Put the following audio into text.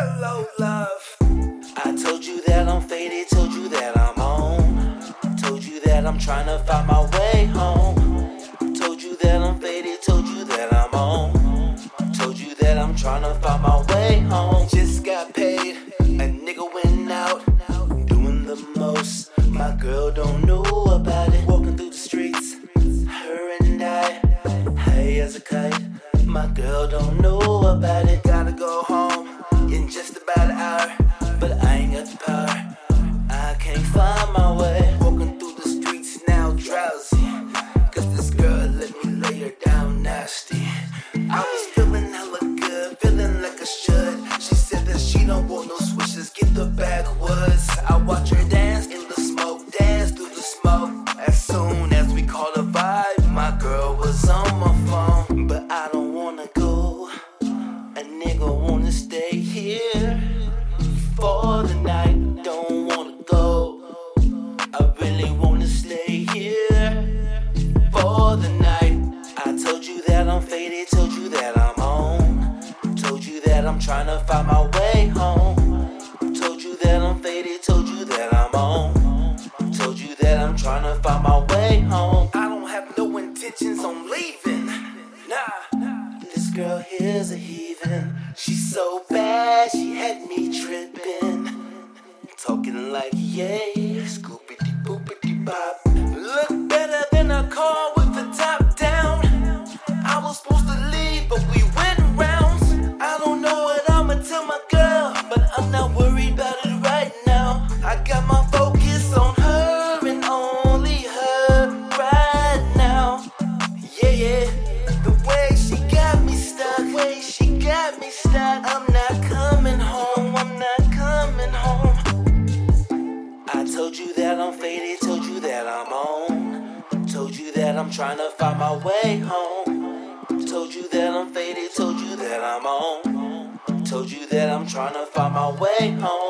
Hello, love. I told you that I'm faded, told you that I'm on. Told you that I'm trying to find my way home. Told you that I'm faded, told you that I'm on. Told you that I'm trying to find my way home. Just got paid. A nigga went out. Doing the most. My girl don't know about it. Walking through the streets, her and I, high as a kite. My girl don't know about it. Nasty. I was feeling hella good, feeling like I should. She said that she don't want no swishers, get the backwoods. I watch her dance in the smoke, dance through the smoke. As soon as we called a vibe, my girl was on my phone. But I don't wanna go. A nigga wanna stay here for the night. Don't trying to find my way home. Told you that I'm faded, told you that I'm on. Told you that I'm trying to find my way home. I don't have no intentions on leaving. Nah. This girl here's a heathen. She's so bad, she had me tripping. Talking like, yay, got me stuck. I'm not coming home, I'm not coming home. I told you that I'm faded, told you that I'm on. Told you that I'm trying to find my way home. Told you that I'm faded, told you that I'm on. Told you that I'm trying to find my way home.